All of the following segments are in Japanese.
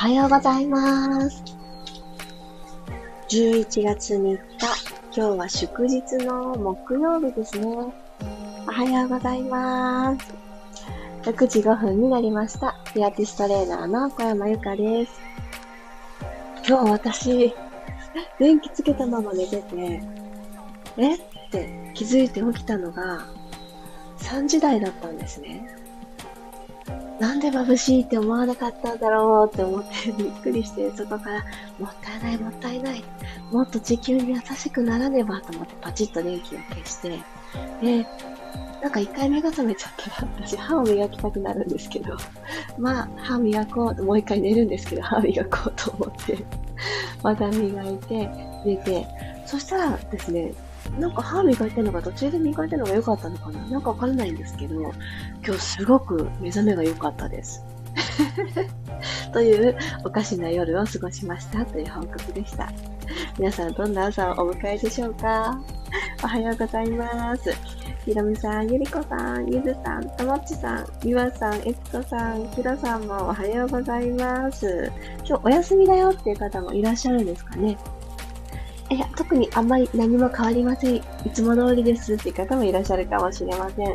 はようございます。11月3日、今日は祝日の木曜日ですね。おはようございます。6時5分になりました。ピアティストレーナーの小山由かです。今日私、電気つけたまま寝てて、え？って気づいて起きたのが3時台だったんですね。なんで眩しいって思わなかったんだろうって思ってびっくりして、そこからもったいないもったいない。もっと地球に優しくならねばと思ってパチッと電気を消して、で、なんか一回目が覚めちゃったら、私歯を磨きたくなるんですけど、まあ、歯磨こう、もう一回寝るんですけど、歯磨こうと思って、また磨いて、寝て、そしたらですね、なんか歯磨いてるのが途中で磨いてるのが良かったのかな？なんかわからないんですけど、今日すごく目覚めが良かったです。というおかしな夜を過ごしましたという報告でした。皆さんどんな朝をお迎えでしょうか？おはようございます。ひろみさん、ゆりこさん、ゆずさん、ともっちさん、ゆわさん、えつこさん、ひろさんもおはようございます。今日お休みだよっていう方もいらっしゃるんですかね？いや、特にあんまり何も変わりません。いつも通りですって方もいらっしゃるかもしれません。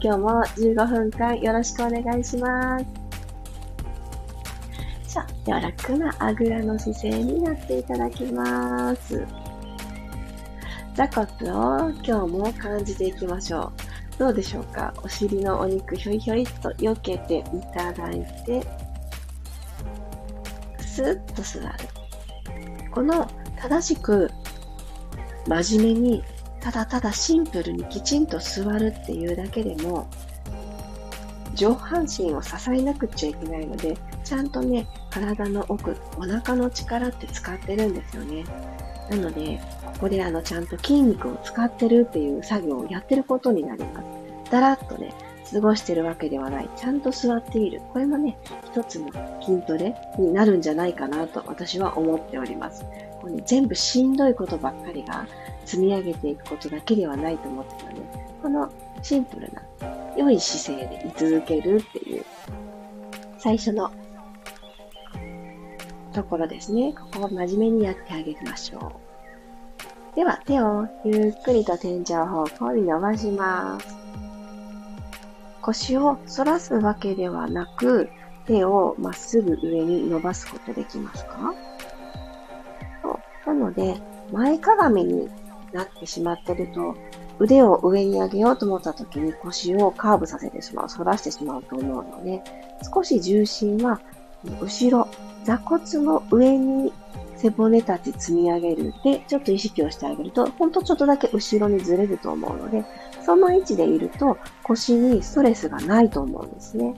今日も15分間よろしくお願いします。さあ、柔らかなあぐらの姿勢になっていただきます。座骨を今日も感じていきましょう。どうでしょうか？お尻のお肉ひょいひょいと避けていただいて、スッと座る。この正しく真面目にただただシンプルにきちんと座るっていうだけでも上半身を支えなくちゃいけないのでちゃんとね体の奥お腹の力って使ってるんですよねなのでここであのちゃんと筋肉を使ってるっていう作業をやってることになりますだらっとね過ごしてるわけではない。ちゃんと座っている。これもね、一つの筋トレになるんじゃないかなと私は思っております。こうね、全部しんどいことばっかりが積み上げていくことだけではないと思ってたので、このシンプルな良い姿勢で居続けるっていう最初のところですね。ここを真面目にやってあげましょう。では、手をゆっくりと天井方向に伸ばします。腰を反らすわけではなく、手をまっすぐ上に伸ばすことできますか？なので、前かがみになってしまってると、腕を上に上げようと思った時に腰をカーブさせてしまう、反らしてしまうと思うので、少し重心は後ろ、座骨の上に背骨たち積み上げるで、ちょっと意識をしてあげると、ほんとちょっとだけ後ろにずれると思うので、その位置でいると腰にストレスがないと思うんですね。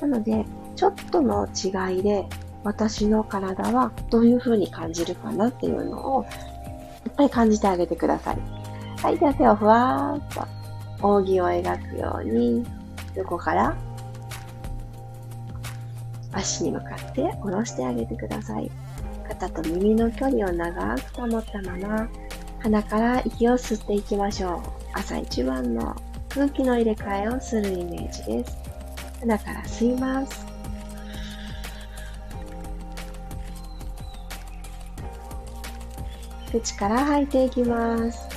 なので、ちょっとの違いで私の体はどういう風に感じるかなっていうのをいっぱい感じてあげてください。はい、では手をふわーっと扇を描くように横から足に向かって下ろしてあげてください。肩と耳の距離を長く保ったまま鼻から息を吸っていきましょう。朝一番の空気の入れ替えをするイメージです。鼻から吸います。口から吐いていきます。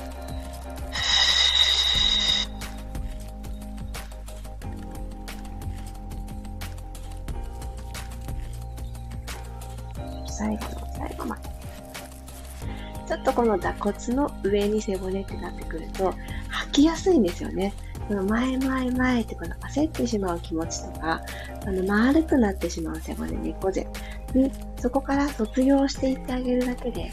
最後の最後まで。ちょっとこの座骨の上に背骨ってなってくると、吐きやすいんですよね。この前前前ってこの焦ってしまう気持ちとか、あの丸くなってしまう背骨、猫背に、そこから卒業していってあげるだけで、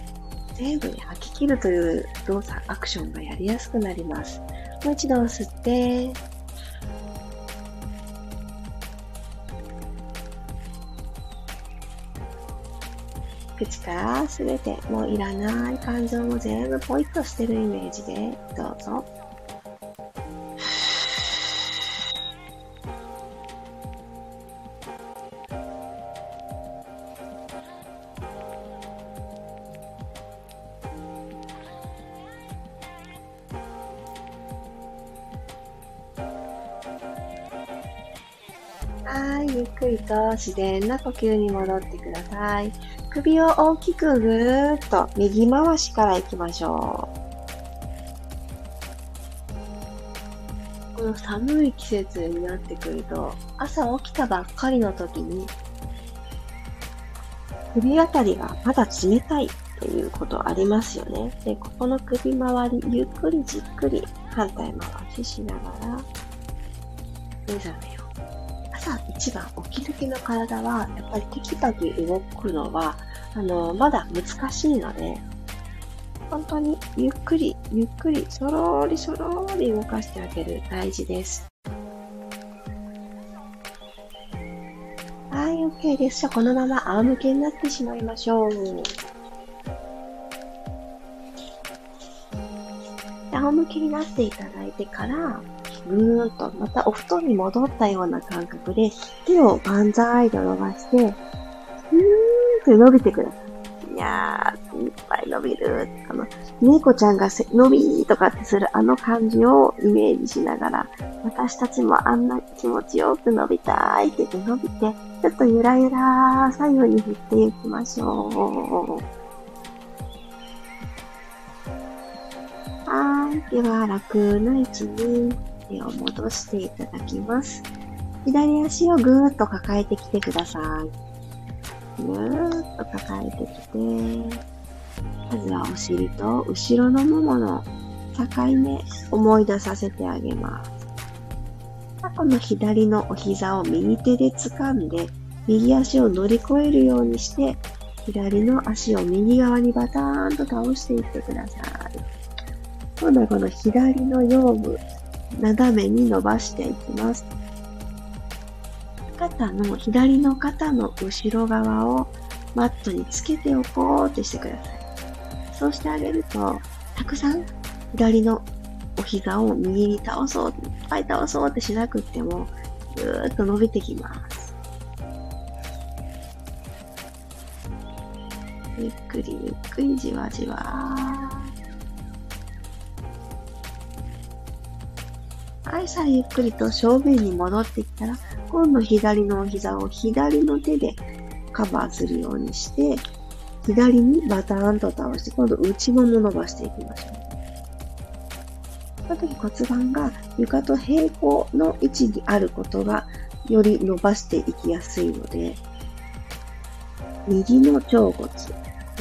全部に吐き切るという動作、アクションがやりやすくなります。もう一度吸って、口からすべてもういらない感情も全部ポイッとしてるイメージでどうぞ。ゆっくりと自然な呼吸に戻ってください。首を大きくぐーっと右回しから行きましょう。この寒い季節になってくると、朝起きたばっかりの時に、首あたりがまだ冷たいっていうことありますよね。で、ここの首周り、ゆっくりじっくり反対回ししながら、目覚めよ。一番起きる気の体は、やっぱりテキパキ動くのは、あの、まだ難しいので、本当にゆっくり、ゆっくり、そろりそろり動かしてあげる大事です。はい、OK です。じゃあ、このまま仰向けになってしまいましょう。仰向けになっていただいてから、ぐーんとまたお布団に戻ったような感覚で、手を万歳と伸ばして、うーんって伸びてください。いやー、いっぱい伸びる。あの、猫ちゃんがせ伸びーとかってするあの感じをイメージしながら、私たちもあんな気持ちよく伸びたいって伸びて、ちょっとゆらゆら左右に振っていきましょう。はい。では、楽な位置に手を戻していただきます。左足をぐーっと抱えてきてください。ぐーっと抱えてきて、まずはお尻と後ろのももの境目思い出させてあげます。この左のお膝を右手で掴んで、右足を乗り越えるようにして、左の足を右側にバターンと倒していってください。今度はこの左の腰部、斜めに伸ばしていきます。肩の、左の肩の後ろ側をマットにつけておこうってしてください。そうしてあげると、たくさん左のお膝を右に倒そう、いっぱい倒そうってしなくても、ぐーっと伸びてきます。ゆっくりゆっくりじわじわはい、さあゆっくりと正面に戻ってきたら、今度左のお膝を左の手でカバーするようにして、左にバターンと倒して、今度内もも伸ばしていきましょう。その時骨盤が床と平行の位置にあることがより伸ばしていきやすいので、右の腸骨、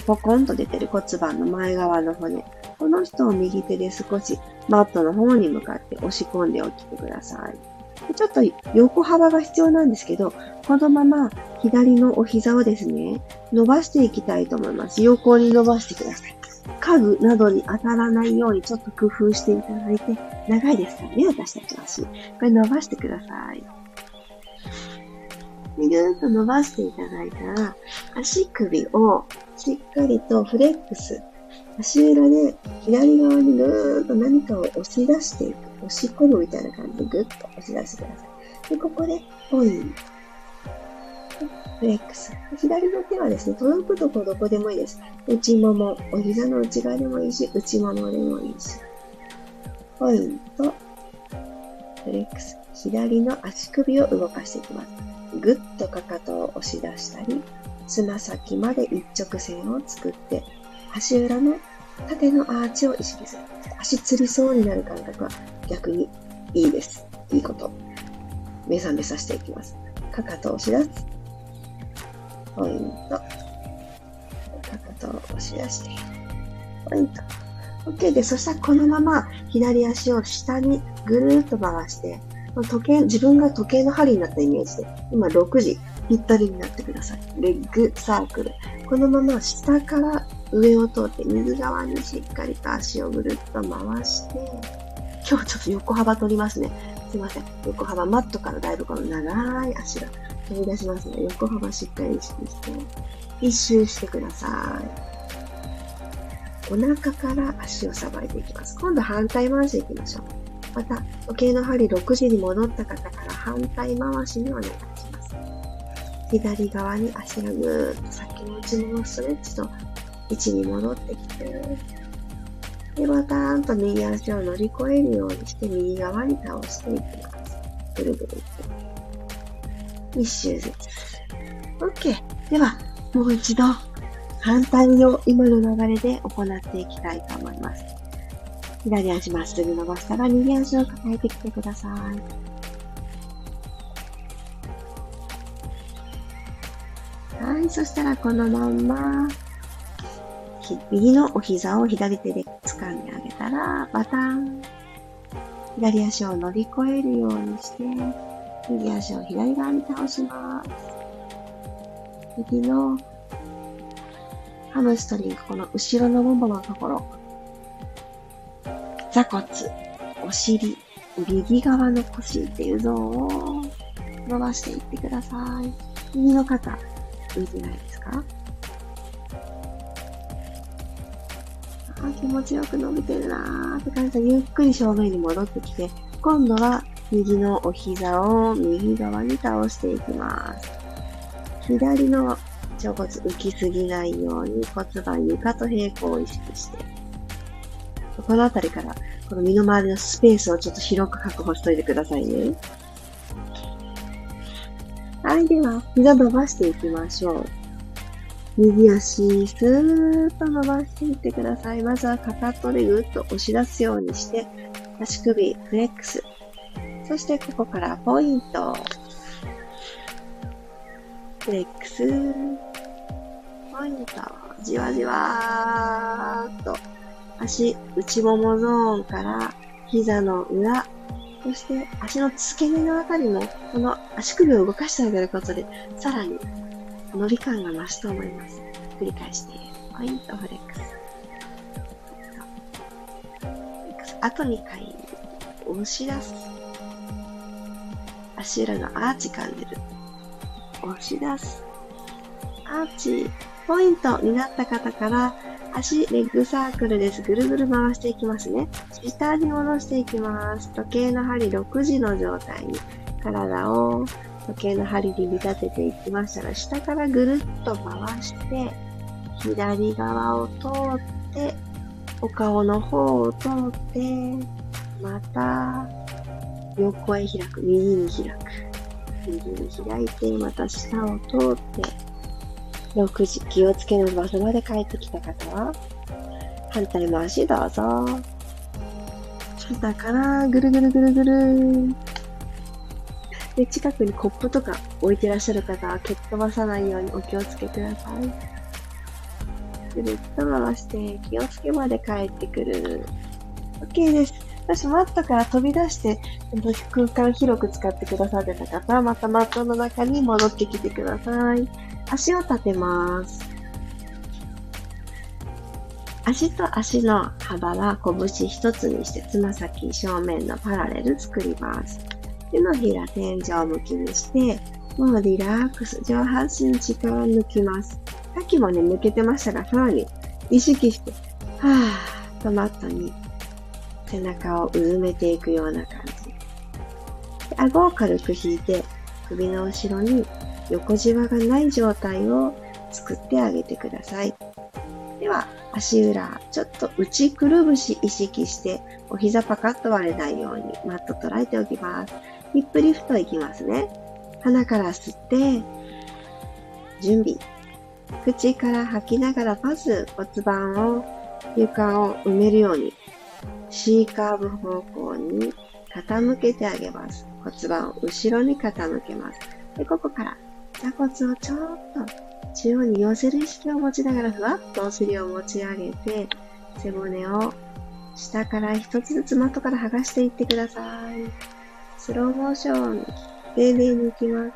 ポコンと出てる骨盤の前側の骨、この人を右手で少しマットの方に向かって押し込んでおきてください。ちょっと横幅が必要なんですけど、このまま左のお膝をですね、伸ばしていきたいと思います。横に伸ばしてください。家具などに当たらないようにちょっと工夫していただいて、長いですからね、私たちの足。これ伸ばしてください。ぐーっと伸ばしていただいたら、足首をしっかりとフレックス足裏で左側にぐーっと何かを押し出していく。押し込むみたいな感じでぐっと押し出してください。で、ここでポイント。フレックス。左の手はですね、届くとこどこでもいいです。内もも、お膝の内側でもいいし、内ももでもいいし。ポイント、フレックス。左の足首を動かしていきます。ぐっとかかとを押し出したり、つま先まで一直線を作って、足裏の縦のアーチを意識する。足つりそうになる感覚は逆にいいです。いいこと。目覚めさせていきます。かかとを押し出す。ポイント。かかとを押し出して。ポイント。OK で、そしたらこのまま左足を下にぐるっと回して、時計、自分が時計の針になったイメージで、今6時ぴったりになってください。レッグサークル。このまま下から上を通って右側にしっかりと足をぐるっと回して、今日ちょっと横幅取りますね。すいません。横幅、マットからだいぶこの長い足が飛び出しますので、横幅しっかり意識して、一周してください。お腹から足をさばいていきます。今度反対回しいきましょう。また、時計の針6時に戻った方から反対回しにお願いします。左側に足がぐーっと先の内ももストレッチと位置に戻ってきて、で、バターンと右足を乗り越えるようにして右側に倒していきます。ぐるぐるって一周ずつ。OK。では、もう一度、反対の今の流れで行っていきたいと思います。左足まっすぐ伸ばしたら、右足を抱えてきてください。はい、そしたらこのまんま、右のお膝を左手で掴んであげたら、バタン。左足を乗り越えるようにして、右足を左側に倒します。右のハムストリング、この後ろのもものところ、座骨、お尻、右側の腰っていうゾーンを伸ばしていってください。右の肩、浮いてないですか？あ、気持ちよく伸びてるなーって感じで、ゆっくり正面に戻ってきて、今度は右のお膝を右側に倒していきます。左の腸骨浮きすぎないように骨盤床と平行を意識して、この辺りからこの身の回りのスペースをちょっと広く確保しといてくださいね。はい、では、膝伸ばしていきましょう。右足、スーッと伸ばしていってください。まずはかかとでぐっと押し出すようにして、足首、フレックス。そしてここからポイント。フレックス。ポイント。じわじわーっと。足、内ももゾーンから膝の裏、そして足の付け根のあたりも、この足首を動かしてあげることで、さらに乗り感が増すと思います。繰り返して、ポイントフレックス。あと2回、押し出す。足裏のアーチ感じる。押し出す。アーチ。ポイントになった方から、足、レッグサークルです。ぐるぐる回していきますね。下に戻していきます。時計の針6時の状態に体を時計の針に見立てていきましたら、下からぐるっと回して、左側を通って、お顔の方を通って、また、横へ開く、右に開く。右に開いて、また下を通って、6時、気をつけの場所まで帰ってきた方は、反対の足どうぞ。下からぐるぐるぐるぐる。で、近くにコップとか置いてらっしゃる方は蹴っ飛ばさないようにお気をつけください。ぐるっと回して気をつけまで帰ってくる。OK です。もしマットから飛び出して、空間広く使ってくださってた方は、またマットの中に戻ってきてください。足を立てます。足と足の幅は拳一つにしてつま先正面のパラレル作ります。手のひら天井向きにして、もうリラックス、上半身力を抜きます。さっきもね、抜けてましたが、さらに意識して、はぁーとマットに背中をうずめていくような感じ。顎を軽く引いて、首の後ろに横じわがない状態を作ってあげてください。では、足裏、ちょっと内くるぶし意識して、お膝パカッと割れないようにマット捉えておきます。ヒップリフトいきますね。鼻から吸って、準備。口から吐きながらまず骨盤を床を埋めるように C カーブ方向に傾けてあげます。骨盤を後ろに傾けます。で、ここから座骨をちょっと中央に寄せる意識を持ちながらふわっとお尻を持ち上げて背骨を下から一つずつマットから剥がしていってください。スローモーション、丁寧に行きま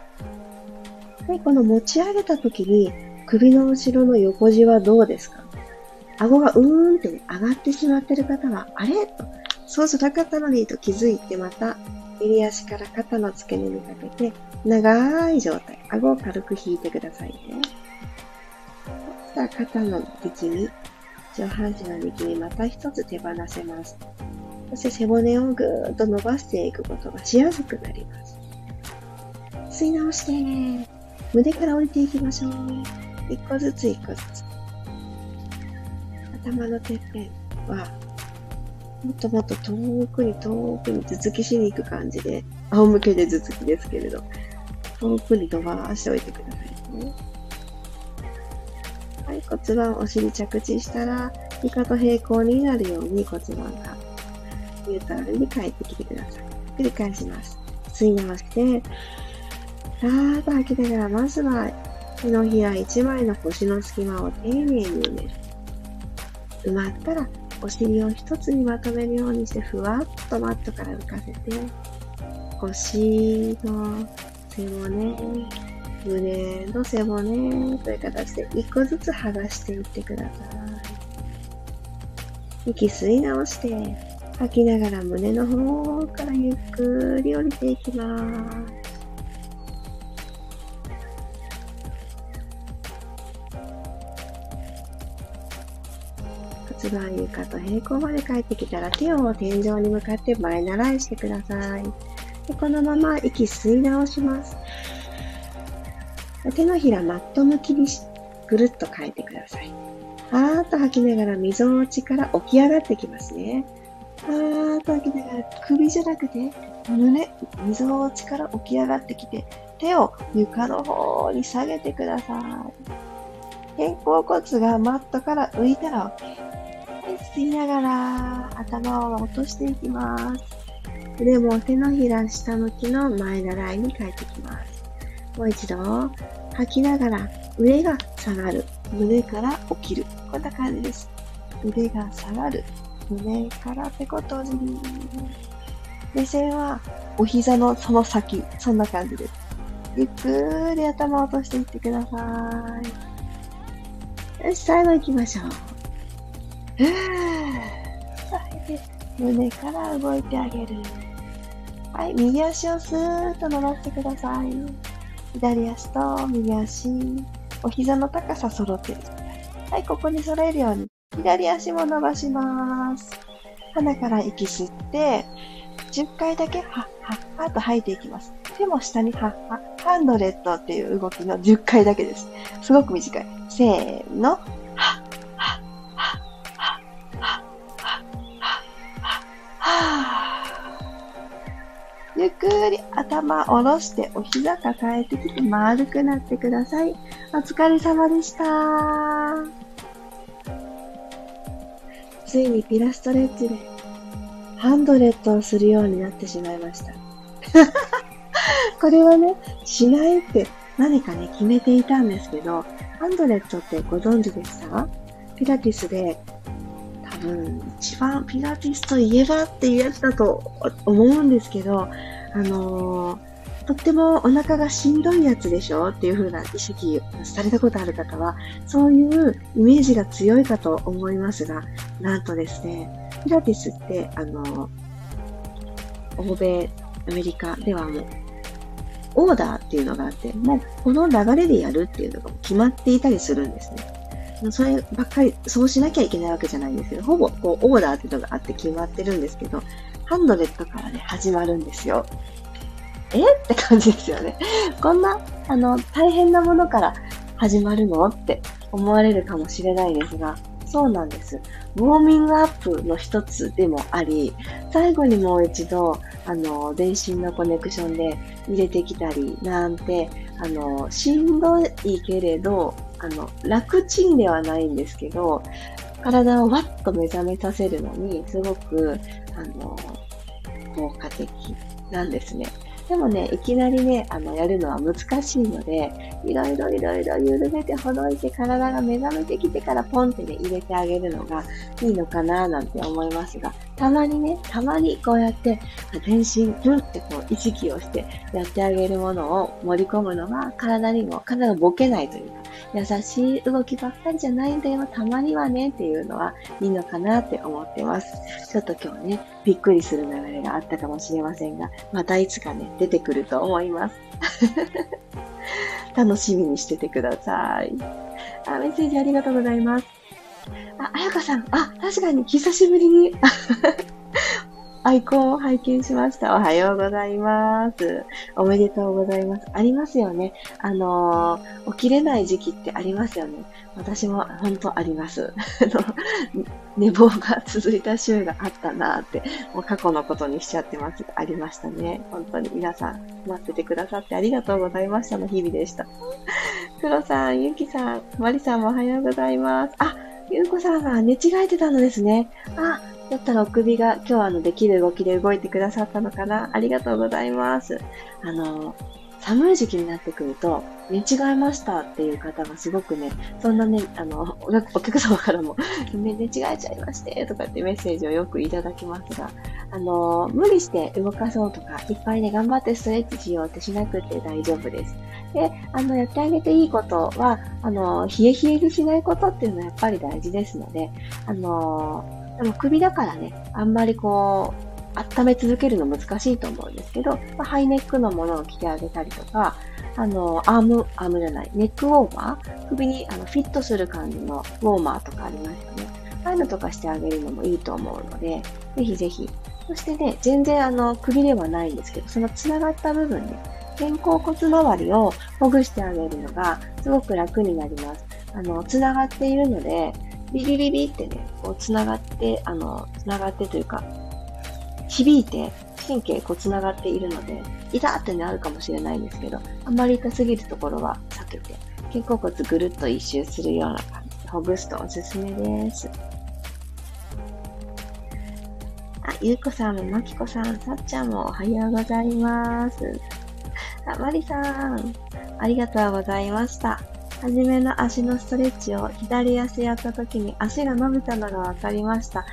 す。で、この持ち上げた時に首の後ろの横じはどうですか？顎がうーんって、ね、上がってしまってる方は、あれ？と、そうじゃなかったのにと気づいてまた、襟足から肩の付け根にかけて、長い状態。顎を軽く引いてくださいね。そしたら肩の力み、上半身の力みまた一つ手放せます。そして背骨をぐーっと伸ばしていくことがしやすくなります。吸い直して、胸から降りていきましょう。一個ずつ一個ずつ。頭のてっぺんは、もっともっと遠くに遠くに頭突きしに行く感じで、仰向けで頭突きですけれど、遠くに飛ばしておいてくださいね。はい、骨盤、お尻着地したら、床と平行になるように骨盤がニュートラルに帰ってきてください。繰り返します。吸い直して、さーっと吐きながら、まずは手のひら一枚の腰の隙間を丁寧に埋める。埋まったら、お尻を一つにまとめるようにして、ふわっとマットから浮かせて、腰の背骨、胸の背骨という形で一個ずつ剥がしていってください。息吸い直して、吐きながら胸の方からゆっくり降りていきます。骨盤床と平行まで帰ってきたら手を天井に向かって前習いしてください。でこのまま息吸い直します。手のひらマット向きにぐるっと変えてください。あーっと吐きながら溝落ちから起き上がってきますね。あーと吐きながら首じゃなくて胸、溝落ちから起き上がってきて手を床の方に下げてください。肩甲骨がマットから浮いたら OK。はい吸いながら頭を落としていきます。腕も手のひら下向きの前習いに帰ってきます。もう一度、吐きながら上が下がる。胸から起きる。こんな感じです。腕が下がる。胸からペコ閉じり。目線はお膝のその先。そんな感じです。ゆっくり頭を落としていってください。よし、最後行きましょう。ふぅ。胸から動いてあげる。はい、右足をスーッと伸ばしてください。左足と右足、お膝の高さ揃ってるはい、ここに揃えるように、左足も伸ばします。鼻から息吸って、10回だけ、はっはっはと吐いていきます。手も下にはっは、ハンドレットっていう動きの10回だけです。すごく短い。せーの、ゆっくり頭下ろしてお膝抱えてきて丸くなってください。お疲れ様でした。ついにピラストレッチでハンドレットをするようになってしまいました。これはね、しないって何かね、決めていたんですけど、ハンドレットってご存知でした？ピラティスで多分一番ピラティスといえばっていうやつだと思うんですけど、あのー、とってもお腹がしんどいやつでしょっていう風な意識されたことある方は、そういうイメージが強いかと思いますが、なんとですね、ピラティスって、あの、欧米、アメリカではもう、オーダーっていうのがあって、もうこの流れでやるっていうのが決まっていたりするんですね。そればっかり、そうしなきゃいけないわけじゃないんですけど、ほぼこうオーダーっていうのがあって決まってるんですけど、ハンドレットからね、始まるんですよ。え？って感じですよね。こんな、あの、大変なものから始まるの？って思われるかもしれないですが、そうなんです。ウォーミングアップの一つでもあり、最後にもう一度、あの、電信のコネクションで入れてきたりなんて、あの、しんどいけれど、あの、楽ちんではないんですけど、体をわっと目覚めさせるのに、すごく、あの、効果的なんですね。でもね、いきなりね、あの、やるのは難しいので、いろいろいろいろ緩めてほどいて体が目覚めてきてからポンってね、入れてあげるのがいいのかななんて思いますが、たまにね、たまにこうやって、全身、ブってこう意識をしてやってあげるものを盛り込むのが体にも、体がボケないというか、優しい動きばっかりじゃないんだよ、たまにはねっていうのはいいのかなって思ってます。ちょっと今日ね、びっくりする流れがあったかもしれませんが、またいつかね、出てくると思います。楽しみにしててください。あ、メッセージありがとうございます。あ、あやかさん、あ、確かに久しぶりに アイコンを拝見しました。おはようございます。おめでとうございます。ありますよね。あのー、起きれない時期ってありますよね。私も本当あります。寝坊が続いた週があったなって、もう過去のことにしちゃってます、ありましたね。本当に皆さん、待っててくださってありがとうございましたの日々でした。黒さん、ゆきさん、まりさんもおはようございます。あ、ゆうこさんが寝違えてたのですね。あ、だったらお首が今日あのできる動きで動いてくださったのかなありがとうございます。あの、寒い時期になってくると、寝違えましたっていう方がすごくね、そんなね、あの、お客様からも、寝違えちゃいましてとかってメッセージをよくいただきますが、あの、無理して動かそうとか、いっぱいね、頑張ってストレッチしようってしなくて大丈夫です。で、あの、やってあげていいことは、あの、冷え冷えにしないことっていうのはやっぱり大事ですので、あの、でも首だからね、あんまりこう、温め続けるの難しいと思うんですけど、まあ、ハイネックのものを着てあげたりとか、あの、アーム、アームじゃない、ネックウォーマー首にあのフィットする感じのウォーマーとかありますよね。ああいうのとかしてあげるのもいいと思うので、ぜひぜひ。そしてね、全然あの、首ではないんですけど、その繋がった部分ね、肩甲骨周りをほぐしてあげるのがすごく楽になります。あの、繋がっているので、ビリビリってね、こう繋がって、あの、繋がってというか、響いて神経こう繋がっているので、痛ってね、あるかもしれないんですけど、あんまり痛すぎるところは避けて、肩甲骨ぐるっと一周するような感じでほぐすとおすすめです。あ、ゆうこさんまきこさん、さっちゃんもおはようございます。あ、まりさん、ありがとうございました。はじめの足のストレッチを左足やった時に足が伸びたのが分かりました。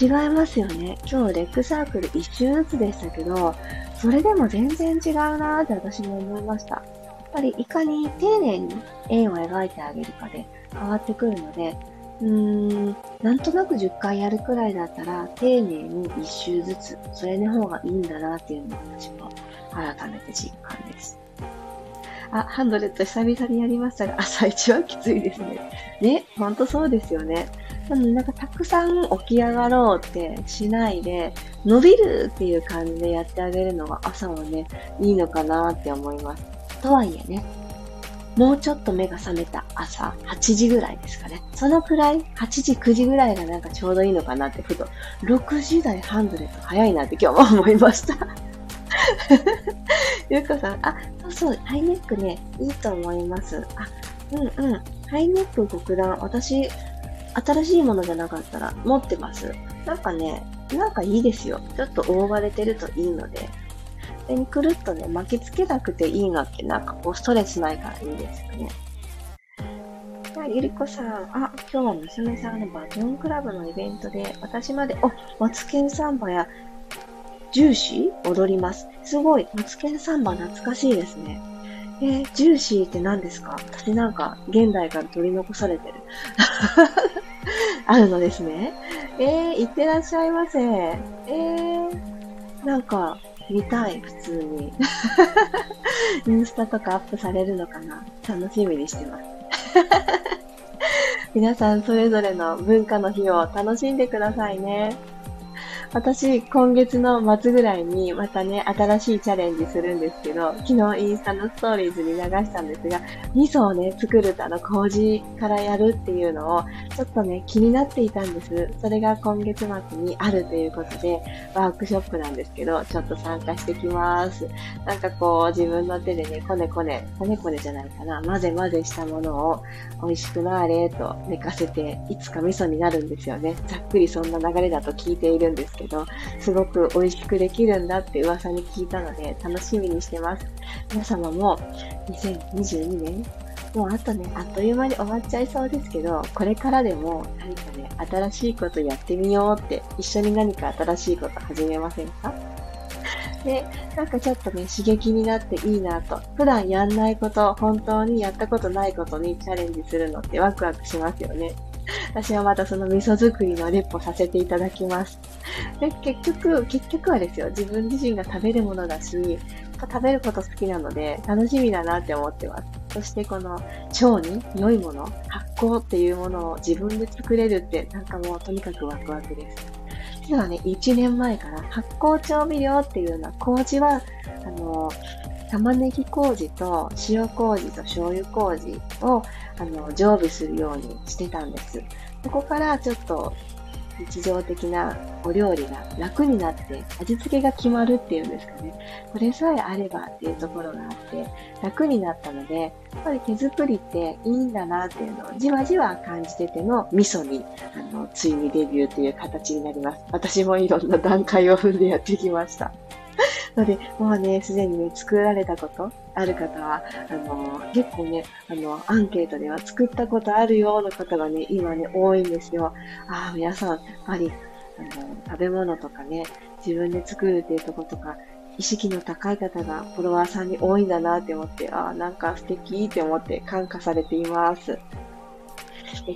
違いますよね。今日レッグサークル一周ずつでしたけど、それでも全然違うなーって私も思いました。やっぱりいかに丁寧に円を描いてあげるかで変わってくるので、うーん、なんとなく10回やるくらいだったら、丁寧に一周ずつ、それの方がいいんだなっていうのを私も改めて実感です。あ、ハンドレット久々にやりましたが、朝一はきついですね。ね、ほんとそうですよね。なので、なんかたくさん起き上がろうってしないで、伸びるっていう感じでやってあげるのが朝はね、いいのかなって思います。とはいえね、もうちょっと目が覚めた朝、8時ぐらいですかね。そのくらい、8時、9時ぐらいがなんかちょうどいいのかなってふと、6時台ハンドレット早いなって今日も思いました。ゆうこさん、あ、そうそう、ハイネックね、いいと思います。あ、うんうん。ハイネック極段、私、新しいものじゃなかったら持ってます。なんかね、なんかいいですよ。ちょっと覆われてるといいので。で、くるっとね、巻きつけなくていいのってなんかこうストレスないからいいですよね。ゆりこさん、あ、今日は娘さんのバトンクラブのイベントで、私まで、お、マツケンサンバやジューシー？踊ります。すごい、マツケンサンバ懐かしいですね。えー、ジューシーって何ですか？私なんか現代から取り残されてる。あるのですね。えー、いってらっしゃいませ。えー、なんか見たい、普通に。インスタとかアップされるのかな？楽しみにしてます。皆さんそれぞれの文化の日を楽しんでくださいね。私、今月の末ぐらいにまたね、新しいチャレンジするんですけど、昨日インスタのストーリーズに流したんですが、味噌をね、作るとあの、麹からやるっていうのを、ちょっとね、気になっていたんです。それが今月末にあるということで、ワークショップなんですけど、ちょっと参加してきます。なんかこう、自分の手でね、こねこね、こねこねじゃないかな、混ぜ混ぜしたものを美味しくなーれと寝かせて、いつか味噌になるんですよね。ざっくりそんな流れだと聞いているんですけど、けどすごく美味しくできるんだって噂に聞いたので、楽しみにしてます。皆様も2022年もうあとね、あっという間に終わっちゃいそうですけど、これからでも何かね、新しいことやってみようって、一緒に何か新しいこと始めませんか？で、なんかちょっとね、刺激になっていいなと。普段やんないこと、本当にやったことないことにチャレンジするのってワクワクしますよね。私はまたその味噌作りのレポさせていただきます。で結局、結局はですよ、自分自身が食べるものだし、食べること好きなので楽しみだなって思ってます。そしてこの腸に良いもの、発酵っていうものを自分で作れるってなんかもうとにかくワクワクです。実はね、1年前から発酵調味料っていうような麹は、あの、玉ねぎ麹と塩麹と醤油麹をあの常備するようにしてたんです。そこからちょっと日常的なお料理が楽になって味付けが決まるっていうんですかね。これさえあればっていうところがあって楽になったので、やっぱり手作りっていいんだなっていうのをじわじわ感じてての味噌に、あの、ついにデビューという形になります。私もいろんな段階を踏んでやってきました。ので、もうね、すでにね、作られたことある方は、あの、結構ね、あの、アンケートでは作ったことあるよの方がね、今ね、多いんですよ。ああ、皆さん、やっぱり、あの、食べ物とかね、自分で作るっていうとことか、意識の高い方がフォロワーさんに多いんだなって思って、ああ、なんか素敵って思って感化されています。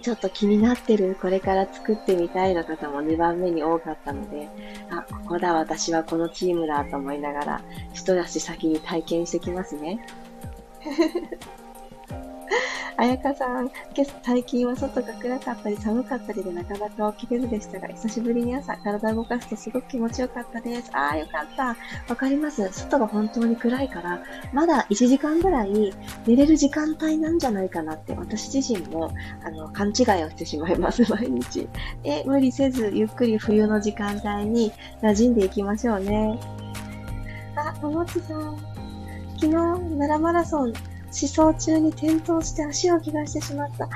ちょっと気になってる、これから作ってみたいの方も2番目に多かったので、あ、ここだ、私はこのチームだと思いながら、一足先に体験してきますね。あやかさん、今朝最近は外が暗かったり寒かったりでなかなか起きれずでしたが、久しぶりに朝体を動かすとすごく気持ちよかったです。ああ、よかった。わかります。外が本当に暗いから、まだ1時間ぐらい寝れる時間帯なんじゃないかなって私自身もあの勘違いをしてしまいます、毎日。え、無理せずゆっくり冬の時間帯に馴染んでいきましょうね。あ、ももちさん。昨日、奈良マラソン思想中に転倒して足を怪我してしまった。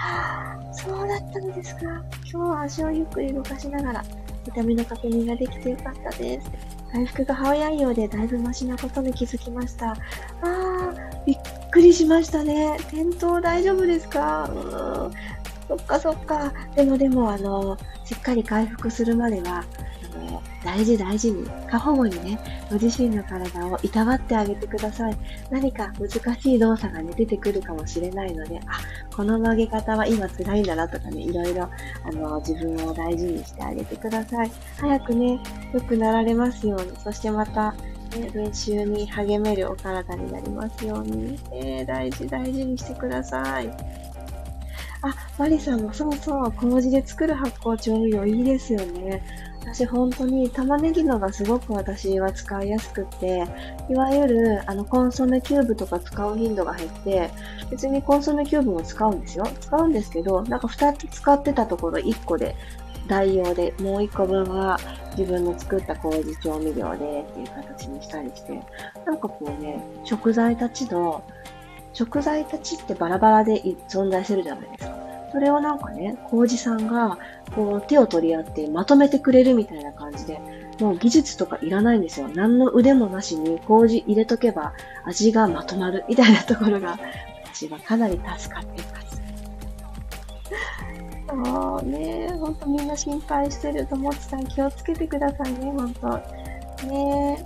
そうだったのですか。今日は足をゆっくり動かしながら、痛みの確認ができてよかったです。回復が早いようでだいぶマシなことに気づきました。あー、びっくりしましたね。転倒大丈夫ですかうーん。そっかそっか。でもでも、あの、しっかり回復するまでは、大事大事に、過保護にね、ご自身の体をいたわってあげてください。何か難しい動作がね、出てくるかもしれないので、あ、この曲げ方は今辛いんだなとかね、いろいろ、あの、自分を大事にしてあげてください。早くね、良くなられますように、そしてまた、ね、練習に励めるお体になりますように、えー、大事大事にしてください。あ、マリさんもそうそう、麹で作る発酵調味料いいですよね。私本当に玉ねぎのがすごく私は使いやすくって、いわゆるあのコンソメキューブとか使う頻度が減って、別にコンソメキューブも使うんですよ。使うんですけど、なんか2つ使ってたところ1個で代用で、もう1個分は自分の作った麹調味料でっていう形にしたりして、なんかこうね、食材たちの、食材たちってバラバラで存在するじゃないですか。それをなんかね、麹さんが、こう、手を取り合ってまとめてくれるみたいな感じで、もう技術とかいらないんですよ。何の腕もなしに麹入れとけば味がまとまるみたいなところが、私はかなり助かっています。もうね、ほんとみんな心配してるともちさん気をつけてくださいね、ほんと。ね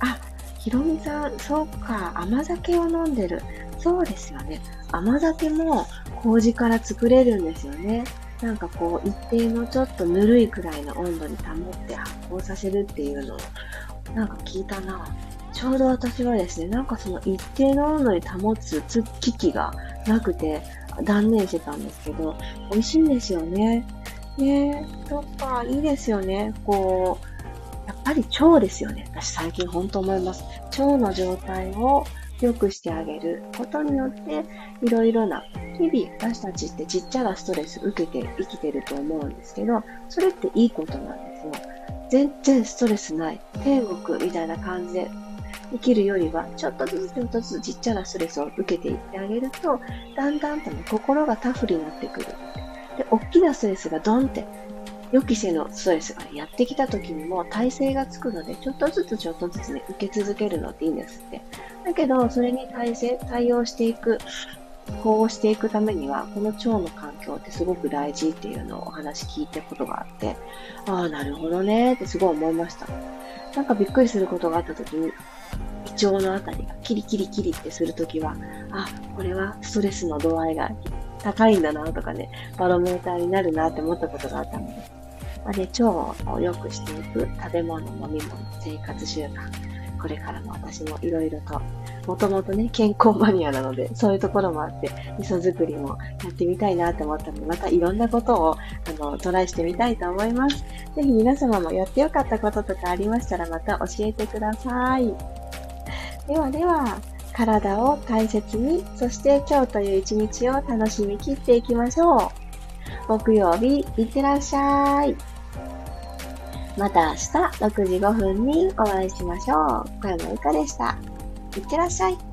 あ、ひろみさん、そうか、甘酒を飲んでる。そうですよね。甘酒も麹から作れるんですよね。なんかこう、一定のちょっとぬるいくらいの温度に保って発酵させるっていうのを、なんか聞いたな。ちょうど私はですね、なんかその一定の温度に保つ機器がなくて断念してたんですけど、美味しいんですよね。ねえ、そっか、いいですよね。こう、やっぱり腸ですよね。私最近本当思います。腸の状態を良くしてあげることによって、いろいろな、日々私たちってちっちゃなストレス受けて生きてると思うんですけど、それっていいことなんですよ。全然ストレスない、天国みたいな感じで生きるよりは、ちょっとずつちょっとずつちっちゃなストレスを受けていってあげると、だんだんとね、心がタフになってくる。で、大きなストレスがドンって予期せぬストレスがやってきた時にも耐性がつくので、ちょっとずつちょっとずつね、受け続けるのっていいんですって。だけど、それに対性、対応していく、こうしていくためには、この腸の環境ってすごく大事っていうのをお話聞いたことがあって、ああ、なるほどねってすごい思いました。なんかびっくりすることがあった時に、胃腸のあたりがキリキリキリってするときは、あ、これはストレスの度合いが高いんだなとかね、バロメーターになるなって思ったことがあったので、まあね、腸を良くしていく食べ物、飲み物、生活習慣、これからも私もいろいろともともとね、健康マニアなので、そういうところもあって、味噌作りもやってみたいなって思ったので、またいろんなことを、あの、トライしてみたいと思います。ぜひ皆様もやってよかったこととかありましたら、また教えてください。ではでは、体を大切に、そして今日という一日を楽しみきっていきましょう。木曜日、いってらっしゃい。また明日6時5分にお会いしましょう。小山由かでした。いってらっしゃい。